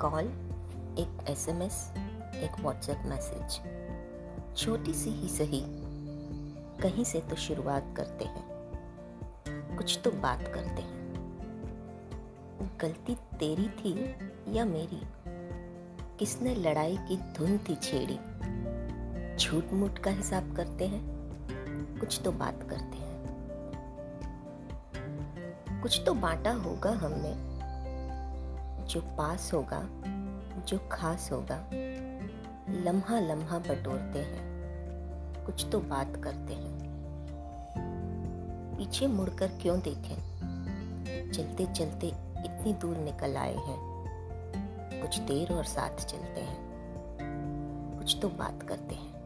Call, एक SMS, एक WhatsApp message. छोटी सी ही सही। कहीं से तो शुरुआत करते हैं। कुछ तो बात करते हैं। गलती तेरी थी या मेरी? किसने लड़ाई की धुन थी छेड़ी? झूठ मूठ का हिसाब करते हैं? कुछ तो बात करते हैं। कुछ तो बांटा होगा हमने। जो पास होगा, जो खास होगा लम्हा लम्हा बटोरते हैं। कुछ तो बात करते हैं। पीछे मुड़कर क्यों देखें? चलते चलते इतनी दूर निकल आए हैं। कुछ देर और साथ चलते हैं। कुछ तो बात करते हैं।